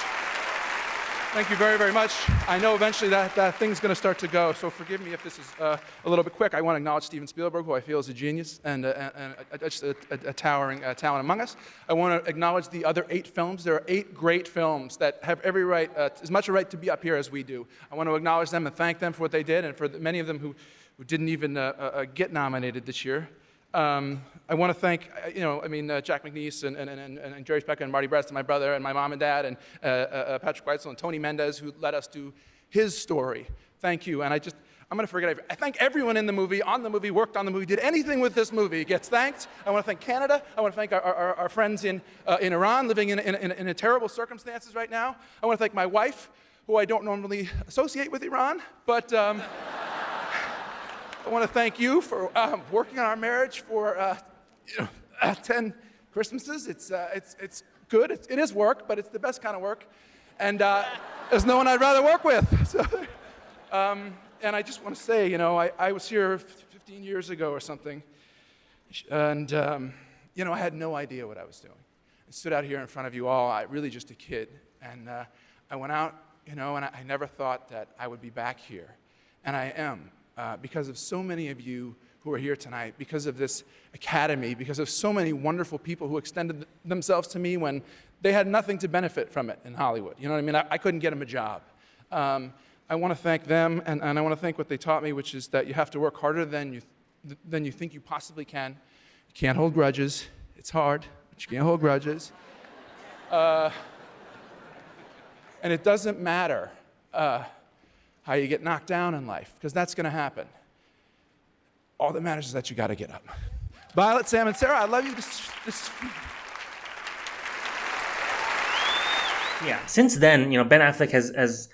Thank you very, very much. I know eventually that, that thing's going to start to go, so forgive me if this is uh, a little bit quick. I want to acknowledge Steven Spielberg, who I feel is a genius and, uh, and, and just a, a, a, towering uh, talent among us. I want to acknowledge the other eight films. There are eight great films that have every right, uh, as much a right to be up here as we do. I want to acknowledge them and thank them for what they did, and for the, many of them who, who didn't even uh, uh, get nominated this year. Um, I want to thank, uh, you know, I mean, uh, Jack McNeice and, and, and, and Jerry Specker and Marty Brest and my brother and my mom and dad and uh, uh, uh, Patrick Whitesell and Tony Mendez who let us do his story. Thank you. And I just, I'm going to forget. I thank everyone in the movie, on the movie, worked on the movie, did anything with this movie gets thanked. I want to thank Canada. I want to thank our, our, our friends in, uh, in Iran living in, in, in, in terrible circumstances right now. I want to thank my wife, who I don't normally associate with Iran, but. Um, I want to thank you for um, working on our marriage for uh, you know, uh, 10 Christmases. It's, uh, it's, it's good. It's, it is work, but it's the best kind of work. And uh, there's no one I'd rather work with. So, um, and I just want to say, you know, I, I was here 15 years ago or something. And, um, you know, I had no idea what I was doing. I stood out here in front of you all, I really just a kid. And uh, I went out, you know, and I, I, never thought that I would be back here. And I am, uh, because of so many of you who are here tonight, because of this academy, because of so many wonderful people who extended themselves to me when they had nothing to benefit from it in Hollywood. You know what I mean? I, I couldn't get them a job. Um, I want to thank them, and, and I want to thank what they taught me, which is that you have to work harder than you, th- than you think you possibly can. You can't hold grudges. It's hard, but you can't hold grudges. Uh, and it doesn't matter uh, how you get knocked down in life, because that's going to happen. All that matters is that you got to get up. Violet, Sam, and Sarah, I love you. This, this... Yeah. Since then, you know, Ben Affleck has, has,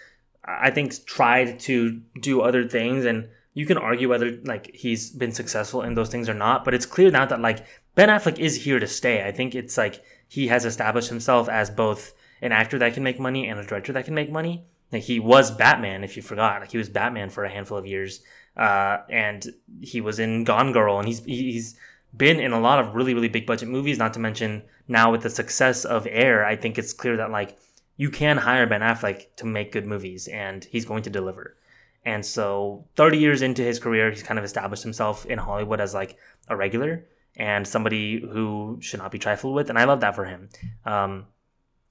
I think, tried to do other things, and you can argue whether like he's been successful in those things or not. But it's clear now that like Ben Affleck is here to stay. I think it's like he has established himself as both an actor that can make money and a director that can make money. Like he was Batman, if you forgot. Like he was Batman for a handful of years uh, and he was in Gone Girl, and he's he's been in a lot of really really big budget movies. Not to mention now with the success of Air, I think it's clear that like you can hire Ben Affleck to make good movies, and he's going to deliver. And so, 30 years into his career, he's kind of established himself in Hollywood as like a regular. and somebody who should not be trifled with, and I love that for him. Um,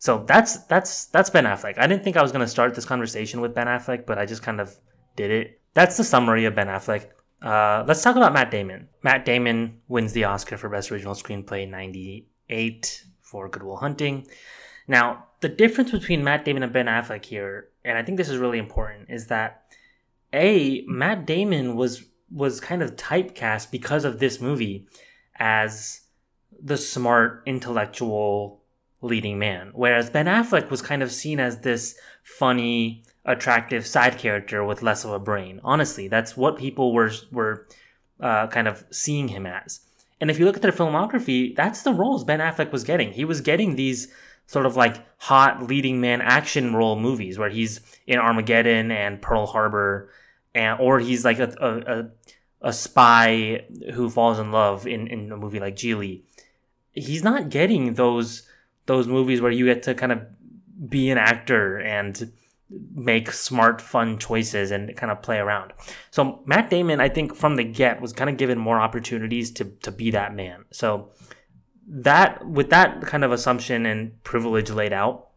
so that's that's that's Ben Affleck. I didn't think I was to start this conversation with Ben Affleck, but I just kind of did it. That's the summary of Ben Affleck. Uh, let's talk about Matt Damon. Matt Damon wins the Oscar for Best Original Screenplay '98 for Good Will Hunting. Now, the difference between Matt Damon and Ben Affleck here, and I think this is really important, is that a Matt Damon was was kind of typecast because of this movie as the smart, intellectual leading man, whereas Ben Affleck was kind of seen as this funny, attractive side character with less of a brain. Honestly, that's what people were were uh, kind of seeing him as. And if you look at their filmography, that's the roles Ben Affleck was getting. He was getting these sort of like hot leading man action role movies where he's in Armageddon and Pearl Harbor, and or he's like a a, a, a spy who falls in love in, in a movie like Gigli. He's not getting those those movies where you get to kind of be an actor and make smart, fun choices and kind of play around. So Matt Damon, I think from the get was kind of given more opportunities to to be that man. So that with that kind of assumption and privilege laid out,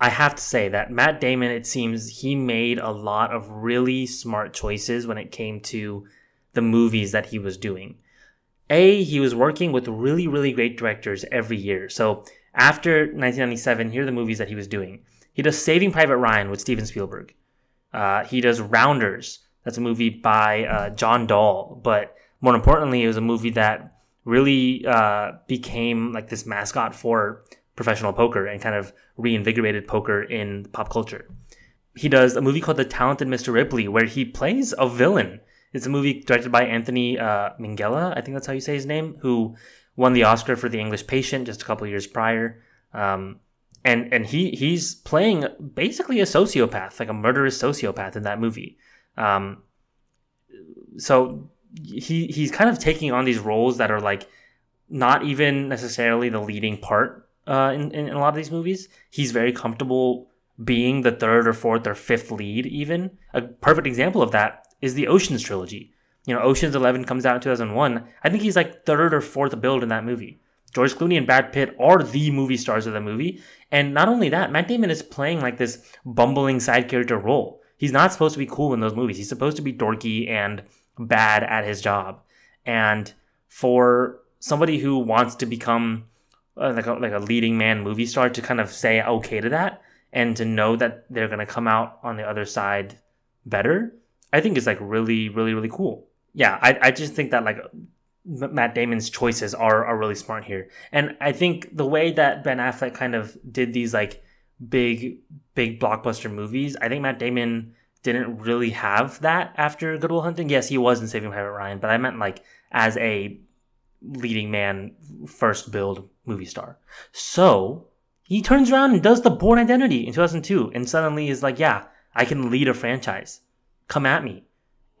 I have to say that Matt Damon, it seems he made a lot of really smart choices when it came to the movies that he was doing. A, he was working with really, really great directors every year. So after 1997, here are the movies that he was doing. He does Saving Private Ryan with Steven Spielberg. Uh, he does Rounders. That's a movie by uh, John Dahl. But more importantly, it was a movie that really uh, became like this mascot for professional poker and kind of reinvigorated poker in pop culture. He does a movie called The Talented Mr. Ripley, where he plays a villain. It's a movie directed by Anthony uh, Minghella, I think that's how you say his name, who won the Oscar for The English Patient just a couple years prior. Um, and and he he's playing basically a sociopath, like a murderous sociopath in that movie. Um, so he he's kind of taking on these roles that are like not even necessarily the leading part uh, in, in a lot of these movies. He's very comfortable being the third or fourth or fifth lead. Even a perfect example of that is the Ocean's trilogy. You know, Ocean's Eleven comes out in 2001. I think he's like third or fourth billed in that movie. George Clooney and Brad Pitt are the movie stars of the movie. And not only that, Matt Damon is playing like this bumbling side character role. He's not supposed to be cool in those movies. He's supposed to be dorky and bad at his job. And for somebody who wants to become uh, like, a, like a leading man movie star to kind of say okay to that and to know that they're going to come out on the other side better, I think is like really, really, really cool. Yeah, I, I just think that like Matt Damon's choices are are really smart here. And I think the way that Ben Affleck kind of did these like big big blockbuster movies, I think Matt Damon didn't really have that after Good Will Hunting. Yes, he was in Saving Private Ryan, but I meant like as a leading man first billed movie star. So, he turns around and does the Bourne Identity in 2002 and suddenly is like, "Yeah, I can lead a franchise. Come at me."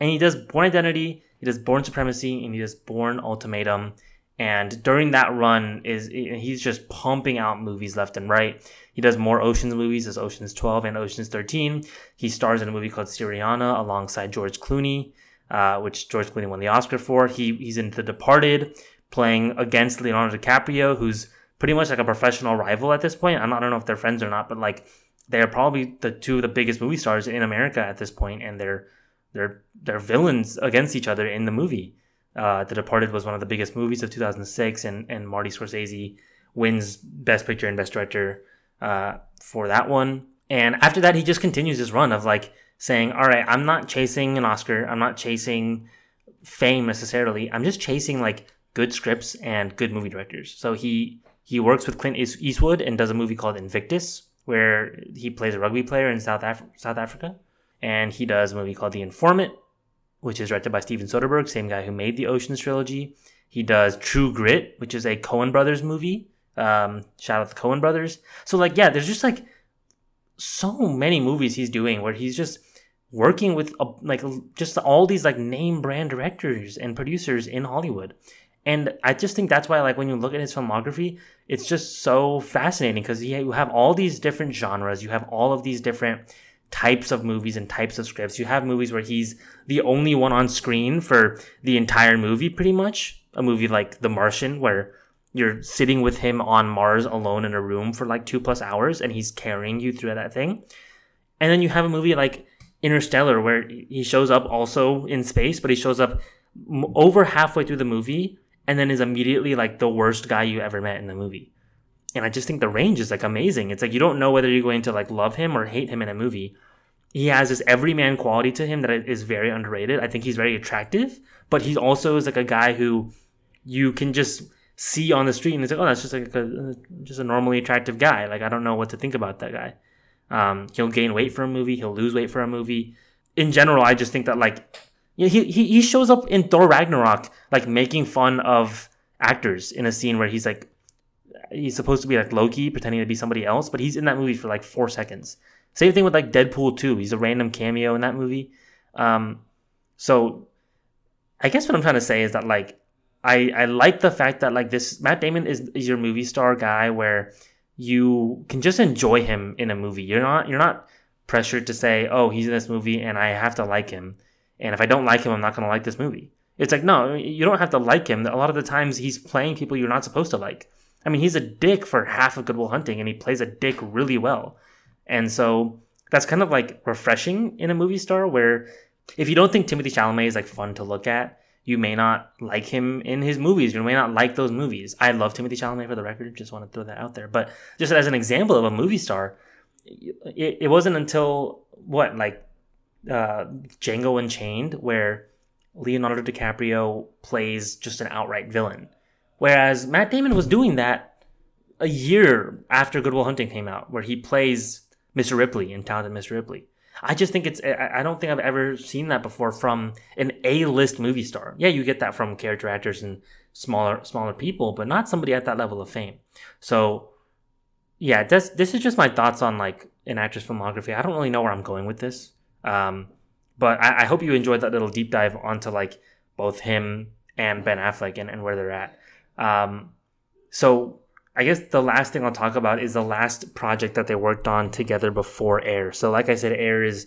And he does Bourne Identity he does Bourne Supremacy and he does Bourne Ultimatum. And during that run, is he's just pumping out movies left and right. He does more Oceans movies, as Oceans 12 and Oceans 13. He stars in a movie called Syriana alongside George Clooney, uh, which George Clooney won the Oscar for. He he's in The Departed, playing against Leonardo DiCaprio, who's pretty much like a professional rival at this point. I'm not, I don't know if they're friends or not, but like they're probably the two of the biggest movie stars in America at this point, and they're they're they're villains against each other in the movie. Uh, the Departed was one of the biggest movies of 2006, and and Marty Scorsese wins Best Picture and Best Director uh, for that one. And after that, he just continues his run of like saying, "All right, I'm not chasing an Oscar. I'm not chasing fame necessarily. I'm just chasing like good scripts and good movie directors." So he he works with Clint Eastwood and does a movie called Invictus, where he plays a rugby player in South Af- South Africa and he does a movie called The Informant, which is directed by Steven Soderbergh, same guy who made the Ocean's trilogy. He does True Grit, which is a Coen Brothers movie. Um, shout out the Coen Brothers. So like, yeah, there's just like so many movies he's doing where he's just working with uh, like just all these like name brand directors and producers in Hollywood. And I just think that's why, like, when you look at his filmography, it's just so fascinating because you have all these different genres, you have all of these different types of movies and types of scripts. You have movies where he's the only one on screen for the entire movie, pretty much. a movie like The Martian, where you're sitting with him on Mars alone in a room for like two plus hours and he's carrying you through that thing. And then you have a movie like Interstellar, where he shows up also in space, but he shows up over halfway through the movie and then is immediately like the worst guy you ever met in the movie. And I just think the range is like amazing. It's like you don't know whether you're going to like love him or hate him in a movie. He has this everyman quality to him that is very underrated. I think he's very attractive, but he also is like a guy who you can just see on the street and it's like, oh, that's just like a, just a normally attractive guy. Like I don't know what to think about that guy. Um, he'll gain weight for a movie. He'll lose weight for a movie. In general, I just think that like he, he he shows up in Thor Ragnarok like making fun of actors in a scene where he's like he's supposed to be like Loki pretending to be somebody else, but he's in that movie for like four seconds. Same thing with like Deadpool 2. He's a random cameo in that movie. Um, so I guess what I'm trying to say is that like I I like the fact that like this Matt Damon is is your movie star guy where you can just enjoy him in a movie. You're not you're not pressured to say, "Oh, he's in this movie and I have to like him." And if I don't like him, I'm not going to like this movie. It's like, no, you don't have to like him. A lot of the times he's playing people you're not supposed to like. I mean, he's a dick for half of Good Will Hunting and he plays a dick really well. And so that's kind of like refreshing in a movie star where if you don't think Timothée Chalamet is like fun to look at, you may not like him in his movies. You may not like those movies. I love Timothée Chalamet for the record. Just want to throw that out there. But just as an example of a movie star, it, it wasn't until what like uh, Django Unchained where Leonardo DiCaprio plays just an outright villain, whereas Matt Damon was doing that a year after Good Will Hunting came out, where he plays Mr. Ripley in Talented Mr. Ripley. I just think it's I don't think I've ever seen that before from an A-list movie star. Yeah, you get that from character actors and smaller smaller people, but not somebody at that level of fame. So yeah, this this is just my thoughts on like an actress filmography. I don't really know where I'm going with this. Um, but I, I, hope you enjoyed that little deep dive onto like both him and Ben Affleck and, and where they're at. Um, so I guess the last thing I'll talk about is the last project that they worked on together before Air. So, like I said, Air is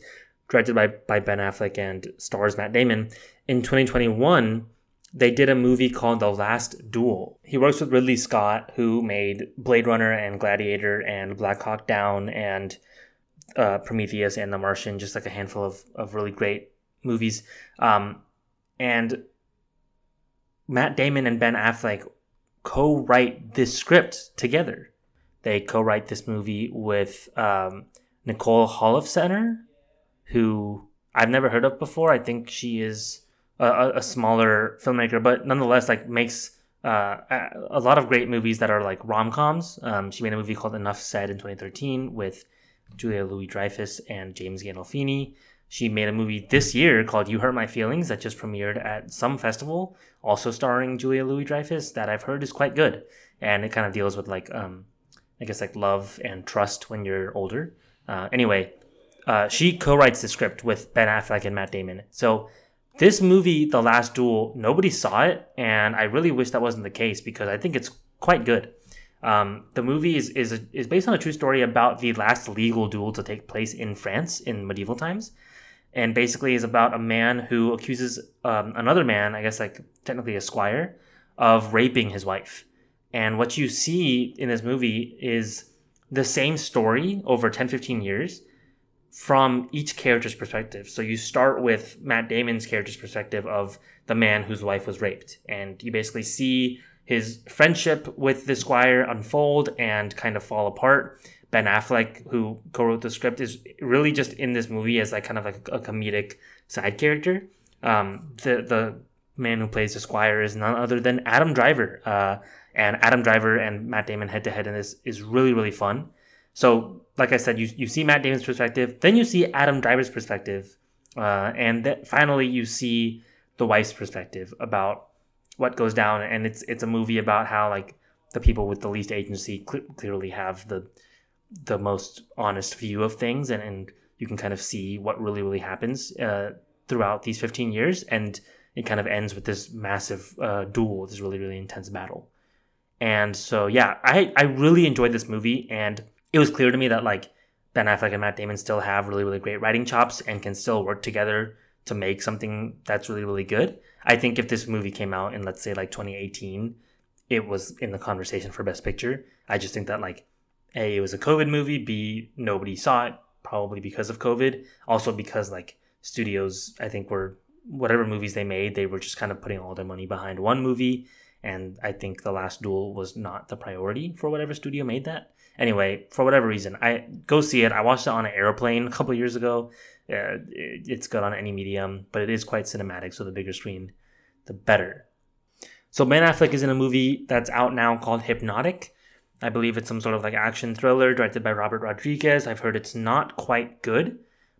directed by, by Ben Affleck and stars Matt Damon. In 2021, they did a movie called The Last Duel. He works with Ridley Scott, who made Blade Runner and Gladiator and Black Hawk Down and uh, Prometheus and The Martian, just like a handful of, of really great movies. Um, and Matt Damon and Ben Affleck co-write this script together. They co-write this movie with um, Nicole Holofcener, who I've never heard of before. I think she is a, a smaller filmmaker, but nonetheless, like makes uh, a lot of great movies that are like rom coms. Um, she made a movie called Enough Said in 2013 with Julia Louis Dreyfus and James Gandolfini. She made a movie this year called You Hurt My Feelings that just premiered at some festival, also starring Julia Louis Dreyfus, that I've heard is quite good. And it kind of deals with like, um, I guess, like love and trust when you're older. Uh, anyway, uh, she co writes the script with Ben Affleck and Matt Damon. So this movie, The Last Duel, nobody saw it. And I really wish that wasn't the case because I think it's quite good. Um, the movie is, is, is based on a true story about the last legal duel to take place in France in medieval times and basically is about a man who accuses um, another man, I guess like technically a squire, of raping his wife. And what you see in this movie is the same story over 10, 15 years from each character's perspective. So you start with Matt Damon's character's perspective of the man whose wife was raped. And you basically see his friendship with the squire unfold and kind of fall apart Ben Affleck, who co-wrote the script, is really just in this movie as like kind of like a comedic side character. Um, the the man who plays the Squire is none other than Adam Driver, uh, and Adam Driver and Matt Damon head to head in this is really really fun. So, like I said, you you see Matt Damon's perspective, then you see Adam Driver's perspective, uh, and finally you see the wife's perspective about what goes down. And it's it's a movie about how like the people with the least agency cl- clearly have the the most honest view of things and, and you can kind of see what really really happens uh, throughout these 15 years and it kind of ends with this massive uh, duel this really really intense battle and so yeah I, I really enjoyed this movie and it was clear to me that like ben affleck and matt damon still have really really great writing chops and can still work together to make something that's really really good. I think if this movie came out in let's say like 2018, it was in the conversation for best picture. I just think that like a it was a COVID movie, b nobody saw it probably because of COVID, also because like studios I think were whatever movies they made, they were just kind of putting all their money behind one movie and I think the last duel was not the priority for whatever studio made that. Anyway, for whatever reason, I go see it. I watched it on an airplane a couple years ago. Uh, it- it's good on any medium, but it is quite cinematic. So the bigger screen, the better. So Ben Affleck is in a movie that's out now called Hypnotic. I believe it's some sort of like action thriller directed by Robert Rodriguez. I've heard it's not quite good,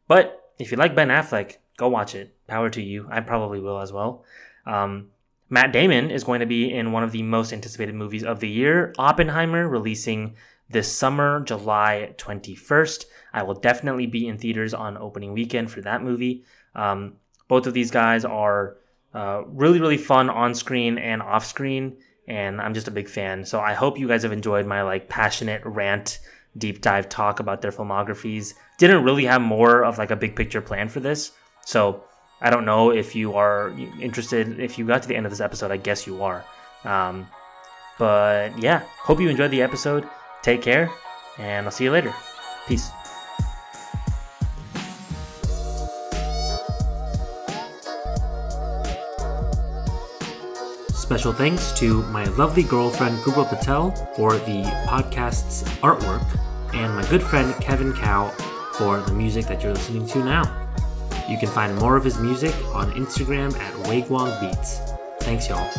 but if you like Ben Affleck, go watch it. Power to you. I probably will as well. Um, Matt Damon is going to be in one of the most anticipated movies of the year, Oppenheimer, releasing this summer, July 21st. I will definitely be in theaters on opening weekend for that movie. Um, both of these guys are uh, really, really fun on screen and off screen, and I'm just a big fan. So I hope you guys have enjoyed my like passionate rant, deep dive talk about their filmographies. Didn't really have more of like a big picture plan for this, so I don't know if you are interested. If you got to the end of this episode, I guess you are. Um, but yeah, hope you enjoyed the episode. Take care, and I'll see you later. Peace. Special thanks to my lovely girlfriend Google Patel for the podcast's artwork, and my good friend Kevin Cow for the music that you're listening to now. You can find more of his music on Instagram at Wagwong Beats. Thanks, y'all.